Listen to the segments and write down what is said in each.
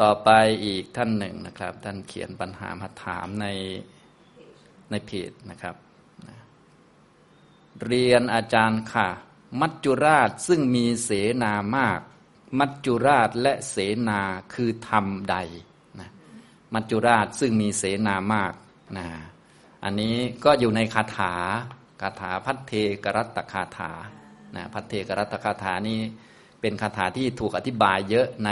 ต่อไปอีกท่านหนึ่งนะครับ ท่านเขียนปัญหามาถามในในเพจนะครับ เรียนอาจารย์ค่ะ มัจจุราชซึ่งมีเสนามาก มัจจุราชและเสนาคือธรรมใดนะมัจจุราชซึ่งมีเสนามากนะอันนี้ก็อยู่ในคาถาคาถาพัทเทกรัตตคาถานะพัทเทกรัตตคาถานี้เป็นคาถาที่ถูกอธิบายเยอะใน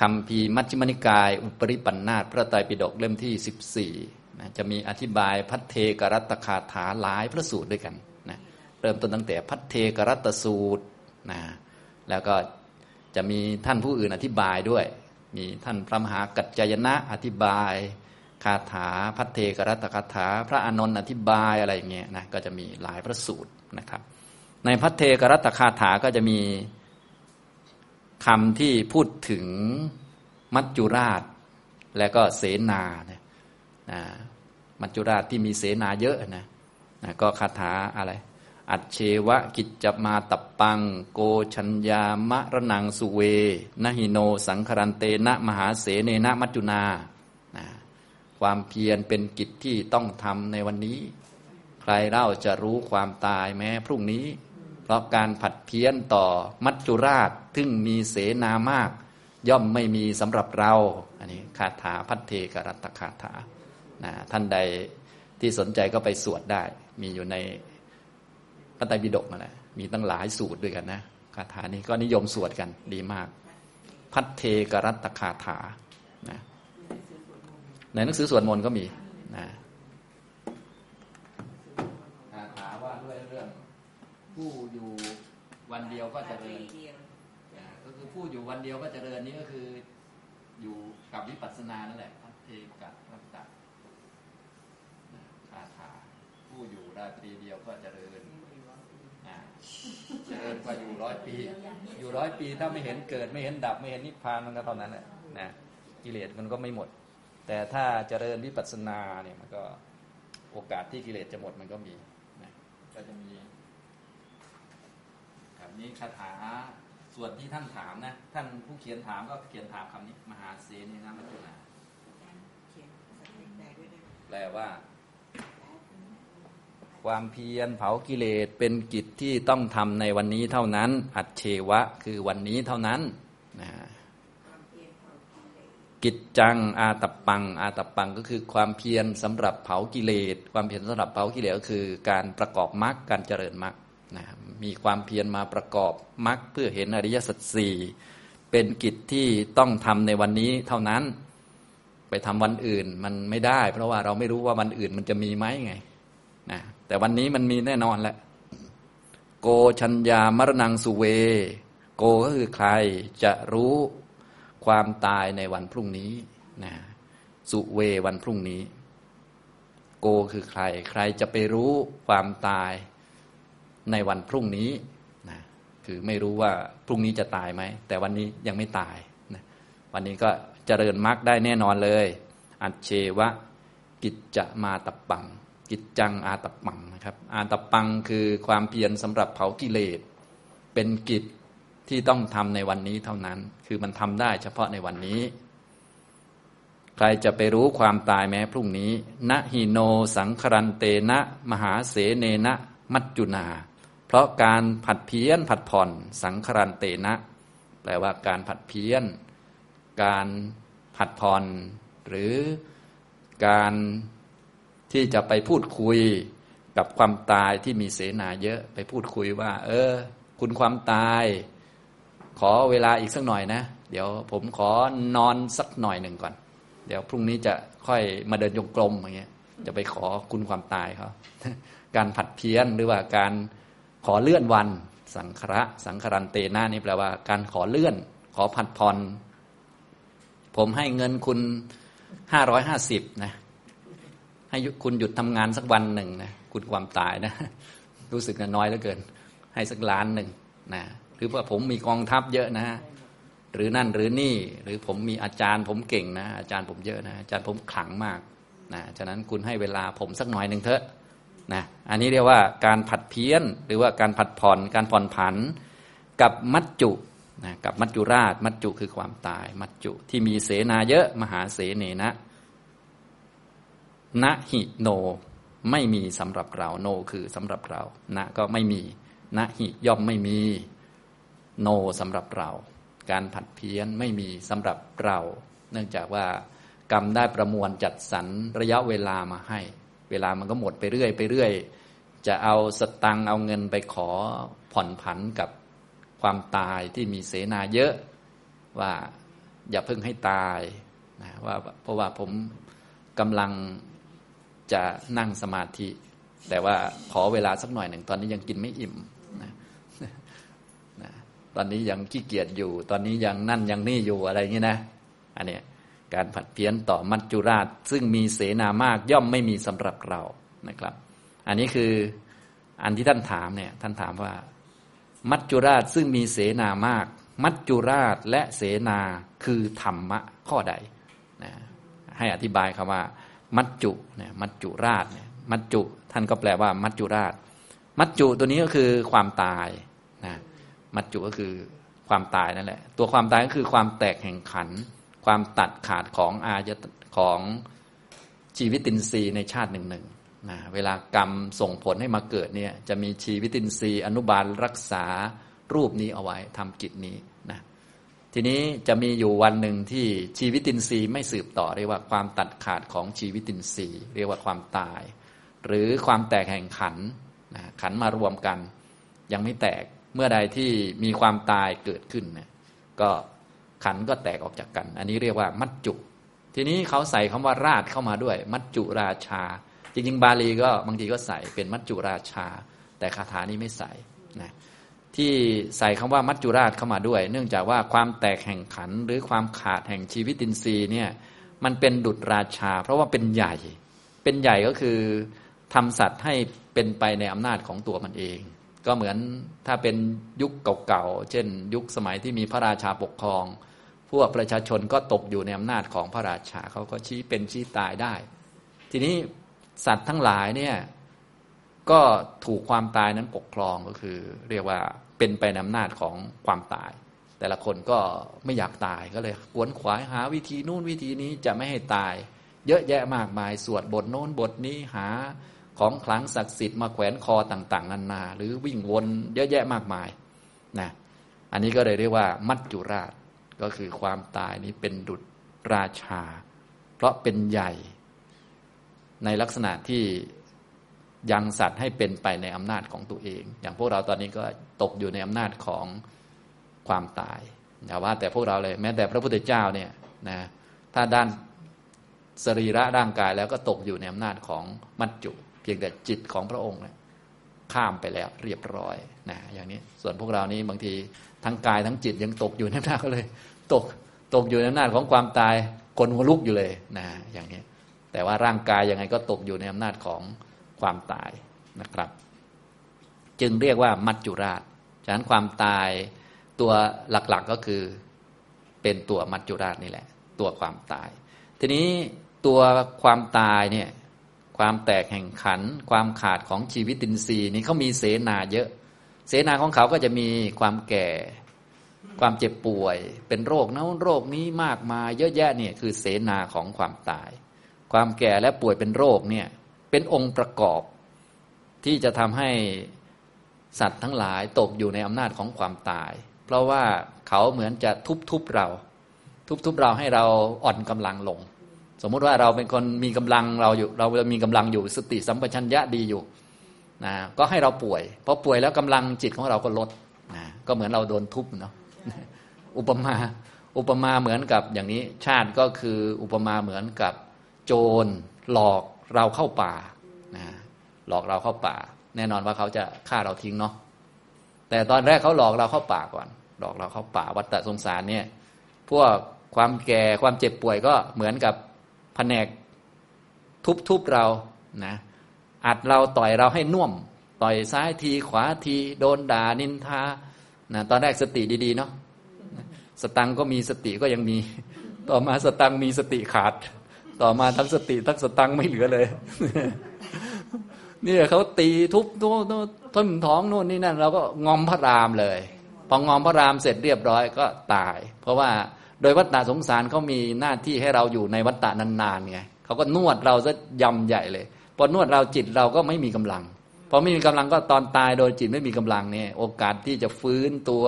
คำพีมัชฌิมนิกาย อุปริปันธาตพระไตรปิฎกเล่มที่ 14นะจะมีอธิบายพัทเทกรัตคาถาหลายพระสูตรด้วยกันนะเริ่มต้นตั้งแต่พัทเทกรัตสูตรนะแล้วก็จะมีท่านผู้อื่นอธิบายด้วย มีท่านพระมหากัจจยนะอธิบาย คาถาพัทเทกรัตคาถา พระอานนท์อธิบายอะไรอย่างเงี้ยนะก็จะมีหลายพระสูตรนะครับ ในพัทเทกรัตคาถาก็จะมี คำที่พูดถึงมัจจุราช และก็เสนานะนะมัจจุราชที่มีเสนาเยอะนะนะก็คาถาอะไร อัจเชวะกิจจมาตับปัง โกชัญญามะระนังสุเวนหิโน สังครันเตนะมหาเสเนนะมัจจุนานะความเพียรเป็นกิจที่ต้องทำในวันนี้ ใครเล่าจะรู้ความตายแม้พรุ่งนี้ เพราะการผัดเพี้ยนต่อมัจจุราชซึ่งมีเสนามาก ย่อมไม่มีสำหรับเรา อันนี้คาถาพัทเทกรัตตคาถานะท่านใดที่สนใจก็ไปสวดได้ มีอยู่ในพระไตรปิฎกนั่นแหละมีตั้งหลายสูตรด้วยกันนะคาถานี้ก็นิยมสวดกันดีมาก พัทเทกรัตตคาถานะในหนังสือสวดมนต์ก็มีนะ ผู้อยู่วันเดียวก็เจริญนะก็คือผู้อยู่วันเดียวก็เจริญนี่ก็คือ อยู่กับวิปัสสนานั่นแหละพัทเทกรัตตนะคาถาผู้อยู่ราตรีเดียวก็เจริญนะเจริญกว่าอยู่ร้อยปี อยู่ร้อยปีถ้าไม่เห็นเกิดไม่เห็นดับไม่เห็นนิพพานมันก็เท่านั้นแหละนะกิเลสมันก็ไม่หมด แต่ถ้าเจริญวิปัสสนาเนี่ยมันก็โอกาสที่กิเลสจะหมดมันก็มีนะก็จะมีแบบ นี้คาถาส่วนที่ท่านถามนะ ท่านผู้เขียนถามก็เขียนถามคำนี้ มหาเสนีนะมัจจุนาแปลว่า ความเพียรเผากิเลสเป็นกิจที่ต้องทำในวันนี้เท่านั้น อัจเชวะ คือวันนี้เท่านั้นนะกิจจังอาตปัง อาตปังก็คือความเพียรสำหรับเผากิเลส ความเพียรสำหรับเผากิเลสก็คือ การประกอบมรรคการเจริญมรรค นะมีความเพียรมาประกอบมรรคเพื่อเห็นอริยสัจสี่เป็นกิจที่ต้องทำในวันนี้เท่านั้น ไปทำวันอื่นมันไม่ได้ เพราะว่าเราไม่รู้ว่าวันอื่นมันจะมีไหมไงนะแต่วันนี้มันมีแน่นอนแหละ โกชัญญามรณังสุเว โกก็คือใครจะรู้ความตายในวันพรุ่งนี้นะสุเววันพรุ่งนี้ โกคือใคร ใครจะไปรู้ความตาย ในวันพรุ่งนี้นะคือไม่รู้ว่าพรุ่งนี้จะตายไหม แต่วันนี้ยังไม่ตายนะวันนี้ก็เจริญมรรคได้แน่นอนเลย อัจเชวะ กิจจะมาตปัง กิจจังอาตปังนะครับอาตปังคือความเพียรสำหรับเผากิเลสเป็นกิจที่ต้องทำในวันนี้เท่านั้น คือมันทำได้เฉพาะในวันนี้ ใครจะไปรู้ความตายแม้พรุ่งนี้ณหิโนสังครันเตนะ มหาเสเนนะ มัจจุนา เพราะการผัดเพี้ยนผัดผ่อนสังครันเตนะ แปลว่าการผัดเพี้ยน การผัดผ่อน หรือการที่จะไปพูดคุยกับความตายที่มีเสนาเยอะไปพูดคุยว่า เออ คุณความตาย ขอเวลาอีกสักหน่อยนะ เดี๋ยวผมขอนอนสักหน่อยหนึ่งก่อน เดี๋ยวพรุ่งนี้จะค่อยมาเดินโยงกลมอย่างเงี้ยจะไปขอคุณความตายเขาการผัดเพี้ยนหรือว่าการ ขอเลื่อนวัน สังคระ สังครันเตนานี่แปลว่า การขอเลื่อน ขอผัดผ่อนผมให้เงินคุณห้าร้อยห้าสิบนะ ให้คุณหยุดทำงานสักวันหนึ่งนะคุณความตายนะ รู้สึกน้อยเหลือเกิน ให้สักล้านหนึ่งนะหรือว่าผมมีกองทัพเยอะนะหรือนั่นหรือนี่หรือผมมีอาจารย์ผมเก่งนะ อาจารย์ผมเยอะนะอาจารย์ผมขลังมากนะฉะนั้นคุณให้เวลาผมสักหน่อยหนึ่งเถอะ นะอันนี้เรียกว่าการผัดเพี้ยน หรือว่าการผัดผ่อนการผ่อนผัน กับมัจจุนะกับมัจจุราช มัจจุคือความตาย มัจจุที่มีเสนาเยอะมหาเสเนนะนะหิโน ไม่มีสำหรับเราโนคือสำหรับเรานะก็ไม่มีนะหิย่อมไม่มีโนสำหรับเรา การผัดเพี้ยนไม่มีสำหรับเรา เนื่องจากว่ากรรมได้ประมวลจัดสรรระยะเวลามาให้ เวลามันก็หมดไปเรื่อยไปเรื่อยจะเอาสตังเอาเงินไปขอผ่อนผันกับความตายที่มีเสนาเยอะว่าอย่าเพิ่งให้ตายนะว่าเพราะว่าผมกำลังจะนั่งสมาธิ แต่ว่าขอเวลาสักหน่อยหนึ่งตอนนี้ยังกินไม่อิ่มนะนะตอนนี้ยังขี้เกียจอยู่ ตอนนี้ยังนั่นยังนี่อยู่อะไรอย่างนี้นะอันเนี้ย การผัดเพี้ยนต่อมัจจุราช ซึ่งมีเสนามากย่อมไม่มีสำหรับเรานะครับ อันนี้คืออันที่ท่านถามเนี่ยท่านถามว่า มัจจุราชซึ่งมีเสนามาก มัจจุราชและเสนาคือธรรมะข้อใดนะให้อธิบายคำว่า มัจจุเนี่ยมัจจุราชเนี่ยมัจจุท่านก็แปลว่า มัจจุราช มัจจุตัวนี้ก็คือความตายนะมัจจุก็คือความตายนั่นแหละ ตัวความตายก็คือความแตกแห่งขัน ความตัดขาดของอายของชีวิตินทรีย์ในชาติหนึ่งหนึ่งนะเวลากรรมส่งผลให้มาเกิดเนี่ยจะมีชีวิตินทรีย์อนุบาลรักษารูปนี้เอาไว้ทำกิจนี้นะทีนี้จะมีอยู่วันหนึ่งที่ชีวิตินทรีย์ไม่สืบต่อเรียกว่าความตัดขาดของชีวิตินทรีย์ เรียกว่าความตาย หรือความแตกแห่งขันนะขันมารวมกัน ยังไม่แตกเมื่อใดที่มีความตายเกิดขึ้นเนี่ยก็ ขันก็แตกออกจากกัน อันนี้เรียกว่ามัจจุ ทีนี้เขาใส่คำว่าราชเข้ามาด้วย มัจจุราชา จริง ๆ บาลีก็บางทีก็ใส่เป็นมัจจุราชา แต่คาถานี้ไม่ใส่นะที่ใส่คำว่ามัจจุราชเข้ามาด้วย เนื่องจากว่าความแตกแห่งขันหรือความขาดแห่งชีวิตินทรีย์เนี่ยมันเป็นดุจราชา เพราะว่าเป็นใหญ่ เป็นใหญ่ก็คือทำสัตว์ให้เป็นไปในอำนาจของตัวมันเอง ก็เหมือนถ้าเป็นยุคเก่าๆ เช่น ยุคสมัยที่มีพระราชาปกครอง พวกประชาชนก็ตกอยู่ในอำนาจของพระราชาเขาก็ชี้เป็นชี้ตายได้ ทีนี้สัตว์ทั้งหลายเนี่ยก็ถูกความตายนั้นปกครองก็คือ เรียกว่าเป็นไปในอำนาจของความตาย แต่ละคนก็ไม่อยากตายก็เลยขวนขวายหาวิธีนู่นวิธีนี้จะไม่ให้ตาย เยอะแยะมากมายสวดบทโน้นบทนี้หาของขลังศักดิ์สิทธิ์มาแขวนคอต่างๆนานา หรือวิ่งวนเยอะแยะมากมายนะอันนี้ก็เลยเรียกว่ามัจจุราช ก็คือความตายนี้เป็นดุจราชา เพราะเป็นใหญ่ ในลักษณะที่ยังสัตว์ให้เป็นไปในอำนาจของตัวเอง อย่างพวกเราตอนนี้ก็ตกอยู่ในอำนาจของความตายอย่าว่าแต่พวกเราเลยแม้แต่พระพุทธเจ้าเนี่ยนะถ้าด้านสรีระร่างกายแล้วก็ตกอยู่ในอำนาจของมัจจุ เพียงแต่จิตของพระองค์เนี่ยข้ามไปแล้วเรียบร้อยนะอย่างนี้ส่วนพวกเรานี้บางที ทั้งกายทั้งจิตยังตกอยู่ในอำนาจก็เลย ตกตกอยู่ในอำนาจของความตายคนหัวลุกอยู่เลยนะอย่างนี้ แต่ว่าร่างกายยังไงก็ตกอยู่ในอำนาจของความตายนะครับ จึงเรียกว่ามัจจุราชฉะนั้นความตายตัวหลักๆก็คือเป็นตัวมัจจุราชนี่แหละ ตัวความตาย ทีนี้ตัวความตายเนี่ยความแตกแห่งขัน ความขาดของชีวิตินทรีย์นี่เขามีเสนาเยอะ เสนาของเขาก็จะมีความแก่ ความเจ็บป่วย เป็นโรคนั้นโรคนี้มากมายเยอะแยะเนี่ยคือเสนาของความตาย ความแก่และป่วยเป็นโรคเนี่ยเป็นองค์ประกอบ ที่จะทำให้สัตว์ทั้งหลายตกอยู่ในอำนาจของความตาย เพราะว่าเขาเหมือนจะทุบๆเรา ทุบๆเราให้เราอ่อนกำลังลง สมมุติว่าเราเป็นคนมีกำลังเราอยู่ เรามีกำลังอยู่สติสัมปชัญญะดีอยู่ นะก็ให้เราป่วยพอป่วยแล้วกำลังจิตของเราก็ลดนะก็เหมือนเราโดนทุบเนาะอุปมาอุปมาเหมือนกับอย่างนี้ชาติก็คืออุปมาเหมือนกับโจรหลอกเราเข้าป่านะหลอกเราเข้าป่า แน่นอนว่าเขาจะฆ่าเราทิ้งเนาะแต่ตอนแรกเขาหลอกเราเข้าป่าก่อน หลอกเราเข้าป่าวัฏสงสารเนี่ยพวกความแก่ความเจ็บป่วยก็เหมือนกับแผนกทุบๆเรานะ อัดเราต่อยเราให้น่วม ต่อยซ้ายทีขวาทีโดนด่านินทานะตอนแรกสติดีๆเนาะสตังก็มีสติก็ยังมี ต่อมาสตังมีสติขาด ต่อมาทั้งสติทั้งสตังไม่เหลือเลยเนี่ยเขาตีทุบทุบทุบท้องโน่นนี่นั่นเราก็งอมพระรามเลยพองอมพระรามเสร็จเรียบร้อยก็ตาย เพราะว่าโดยวัฏฏะสงสารเขามีหน้าที่ให้เราอยู่ในวัฏฏะนานๆไงเขาก็นวดเราซะยำใหญ่เลย พอนวดเราจิตเราก็ไม่มีกำลังพอไม่มีกำลังก็ตอนตายโดยจิตไม่มีกำลังเนี่ยโอกาสที่จะฟื้นตัว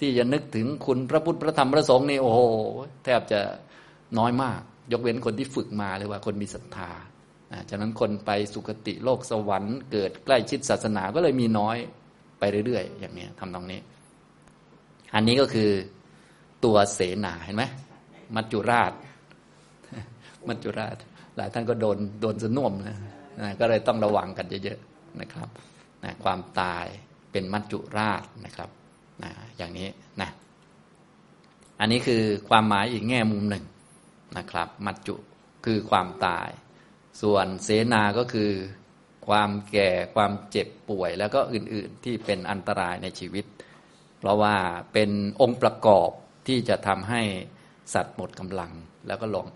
ที่จะนึกถึงคุณพระพุทธพระธรรมพระสงฆ์นี่โอ้โหแทบจะน้อยมาก ยกเว้นคนที่ฝึกมาหรือว่าคนมีศรัทธาฉะนั้นคนไปสุคติโลกสวรรค์เกิดใกล้ชิดศาสนาก็เลยมีน้อยไปเรื่อยๆ อย่างนี้ทำตรงนี้ อันนี้ก็คือตัวเสนาเห็นไหมมัจจุราช มัจจุราช หลายท่านก็โดนโดนสน่วมนะ นะก็เลยต้องระวังกันเยอะๆนะครับนะความตายเป็นมัจจุราชนะครับนะอย่างนี้นะอันนี้คือความหมายอีกแง่มุมหนึ่งนะครับ มัจจุคือความตาย ส่วนเสนาก็คือความแก่ความเจ็บป่วย แล้วก็อื่นๆที่เป็นอันตรายในชีวิต เพราะว่าเป็นองค์ประกอบที่จะทำให้สัตว์หมดกำลังแล้วก็หลง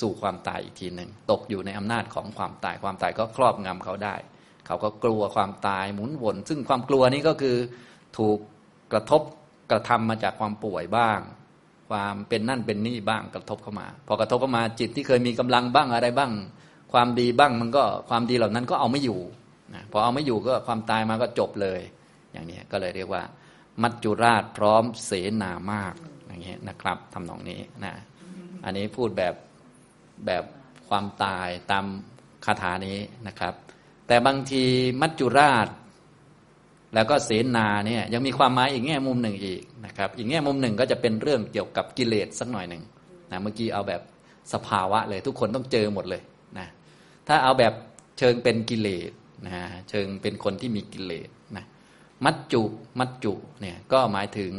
สู่ความตายอีกทีหนึ่งตกอยู่ในอำนาจของความตายความตายก็ครอบงำเขาได้ เขาก็กลัวความตายหมุนวน ซึ่งความกลัวนี้ก็คือถูกกระทบกระทำมาจากความป่วยบ้าง ความเป็นนั่นเป็นนี่บ้างกระทบเข้ามา พอกระทบเข้ามาจิตที่เคยมีกำลังบ้างอะไรบ้าง ความดีบ้างมันก็ความดีเหล่านั้นก็เอาไม่อยู่นะพอเอาไม่อยู่ก็ความตายมาก็จบเลย อย่างนี้ก็เลยเรียกว่า มัจจุราชพร้อมเสนามากอย่างนี้นะครับทำนองนี้นะอันนี้พูดแบบ แบบความตายตามคาถานี้นะครับ แต่บางทีมัจจุราช แล้วก็เสนาเนี่ยยังมีความหมายอีกแง่มุมหนึ่งอีกนะครับอีกแง่มุมหนึ่งก็จะเป็นเรื่องเกี่ยวกับกิเลสสักหน่อยหนึ่งนะเมื่อกี้เอาแบบสภาวะเลยทุกคนต้องเจอหมดเลยนะถ้าเอาแบบเชิงเป็นกิเลสนะเชิงเป็นคนที่มีกิเลสนะมัจจุมัจจุเนี่ยก็หมายถึง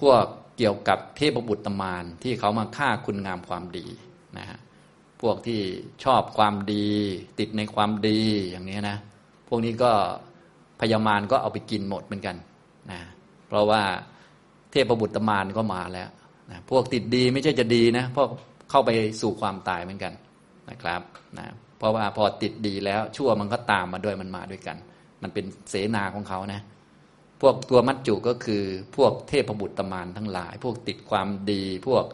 พวกเกี่ยวกับเทพบุตรตมานที่เขามาฆ่าคุณงามความดี นะฮะพวกที่ชอบความดี ติดในความดีอย่างนี้นะ พวกนี้ก็พยามารก็เอาไปกินหมดเหมือนกันนะเพราะว่าเทพบุตรมานก็มาแล้วนะพวกติดดีไม่ใช่จะดีนะเพราะเข้าไปสู่ความตายเหมือนกันนะครับนะเพราะว่าพอติดดีแล้วชั่วมันก็ตามมาด้วยมันมาด้วยกัน มันเป็นเสนาของเขานะ พวกตัวมัจจุก็คือพวกเทพบุตรมานทั้งหลาย พวกติดความดีพวก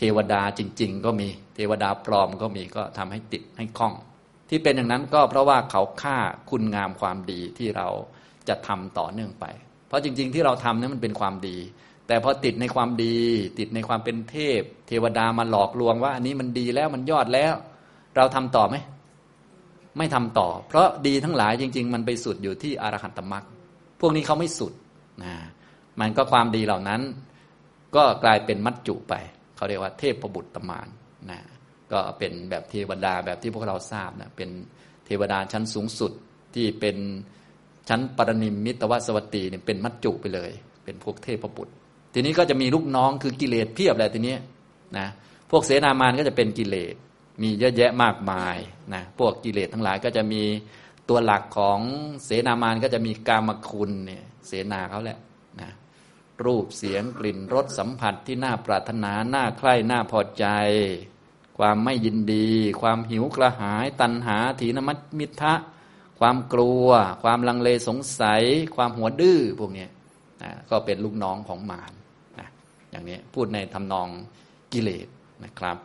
เทวดาจริง ๆ ก็มีเทวดาปลอมก็มีก็ทำให้ติดให้คล้อง ที่เป็นอย่างนั้นก็เพราะว่าเขาฆ่าคุณงามความดีที่เราจะทำต่อเนื่องไป เพราะจริง ๆ ที่เราทำนั้นมันเป็นความดี แต่พอติดในความดี ติดในความเป็นเทพ เทวดามาหลอกลวงว่า อันนี้มันดีแล้วมันยอดแล้ว เราทำต่อไหมไม่ทำต่อ เพราะดีทั้งหลายจริง ๆ มันไปสุดอยู่ที่อรหันตมรรคพวกนี้เขาไม่สุดนะมันก็ความดีเหล่านั้น ก็กลายเป็นมัจจุไป เขาเรียกว่าเทพประบุตรตมานนะก็เป็นแบบเทวดาแบบที่พวกเราทราบนะเป็นเทวดาชั้นสูงสุดที่เป็นชั้นปรนิมมิตวสวัตตีเนี่ยเป็นมัจจุไปเลย เป็นพวกเทพประบุตร ทีนี้ก็จะมีลูกน้องคือกิเลสเพียบเลยทีนี้นะพวกเสนามานก็จะเป็นกิเลสมีเยอะแยะมากมายนะพวกกิเลสทั้งหลายก็จะมีตัวหลักของเสนามานก็จะมีกามคุณเนี่ยเสนาเขาแหละนะ รูปเสียงกลิ่นรสสัมผัสที่น่าปรารถนาน่าใคร่น่าพอใจ ความไม่ยินดี ความหิวกระหาย ตัณหาถีนมัตมิทะความกลัว ความลังเลสงสัย ความหัวดื้อพวกนี้นะก็เป็นลูกน้องของมารนะอย่างนี้พูดในทำนองกิเลสนะครับ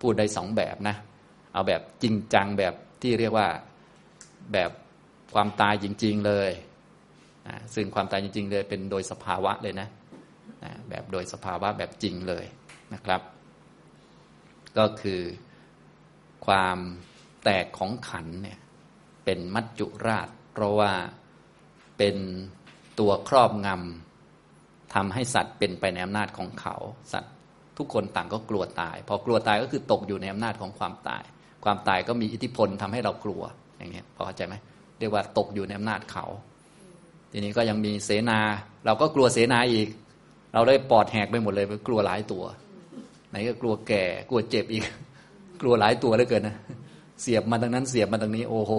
พูดได้สองแบบนะ เอาแบบจริงจังแบบที่เรียกว่าแบบความตายจริง ๆเลยซึ่งความตายจริง ๆ เลยเป็นโดยสภาวะเลยนะ นะแบบโดยสภาวะแบบจริงเลยนะครับ ก็คือความแตกของขันเนี่ยเป็นมัจจุราช เพราะว่าเป็นตัวครอบงำทำให้สัตว์เป็นไปในอำนาจของเขา สัตว์ทุกคนต่างก็กลัวตาย พอกลัวตายก็คือตกอยู่ในอำนาจของความตาย ความตายก็มีอิทธิพลทำให้เรากลัวอย่างนี้พอเข้าใจไหมเรียกว่าตกอยู่ในอำนาจเขา ทีนี้ก็ยังมีเสนา เราก็กลัวเสนาอีก เราได้ปอดแหกไปหมดเลยกลัวหลายตัว ไหนก็กลัวแก่ กลัวเจ็บอีก กลัวหลายตัวเหลือเกินนะเสียบมาทางนั้นเสียบมาทางนี้ โอ้โห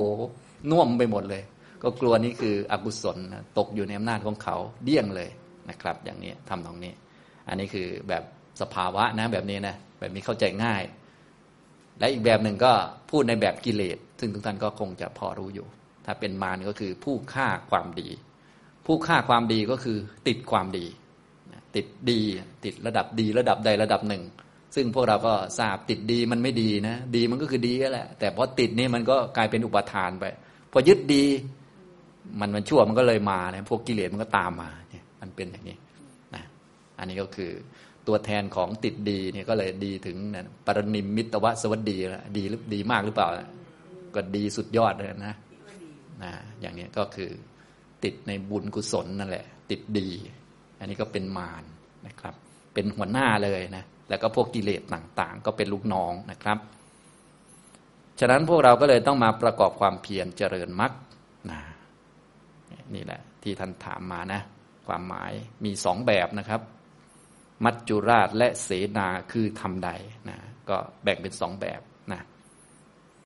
น่วมไปหมดเลย ก็กลัวนี้คืออกุศลนะตกอยู่ในอำนาจของเขาเดี่ยงเลยนะครับ อย่างนี้ทำตรงนี้ อันนี้คือแบบสภาวะนะแบบนี้นะแบบนี้เข้าใจง่าย และอีกแบบหนึ่งก็พูดในแบบกิเลสซึ่งทุกท่านก็คงจะพอรู้อยู่ ถ้าเป็นมารก็คือผู้ฆ่าความดี ผู้ฆ่าความดีก็คือติดความดี ติดดี ติดระดับดีระดับใดระดับหนึ่ง ซึ่งพวกเราก็ทราบติดดีมันไม่ดีนะ ดีมันก็คือดีแหละ แต่พอติดนี่มันก็กลายเป็นอุปทานไป พอยึดดี มันมันชั่วมันก็เลยมานะพวกกิเลสมันก็ตามมาเนี่ยมันเป็นอย่างนี้นะอันนี้ก็คือตัวแทนของติดดีเนี่ยก็เลยดีถึงนะปรนิมมิตวสวัสดีแล้วดีหรือดีมากหรือเปล่า ก็ดีสุดยอดเลยนะนะอย่างนี้ก็คือติดในบุญกุศลนั่นแหละ ติดดี อันนี้ก็เป็นมารนะครับ เป็นหัวหน้าเลยนะแล้วก็พวกกิเลสต่างๆ ก็เป็นลูกน้องนะครับ ฉะนั้นพวกเราก็เลยต้องมาประกอบความเพียรเจริญมรรคนะนี่แหละ ที่ท่านถามมานะ ความหมายมีสองแบบนะครับ มัจจุราชและเสนาคือทำใดนะก็แบ่งเป็นสองแบบ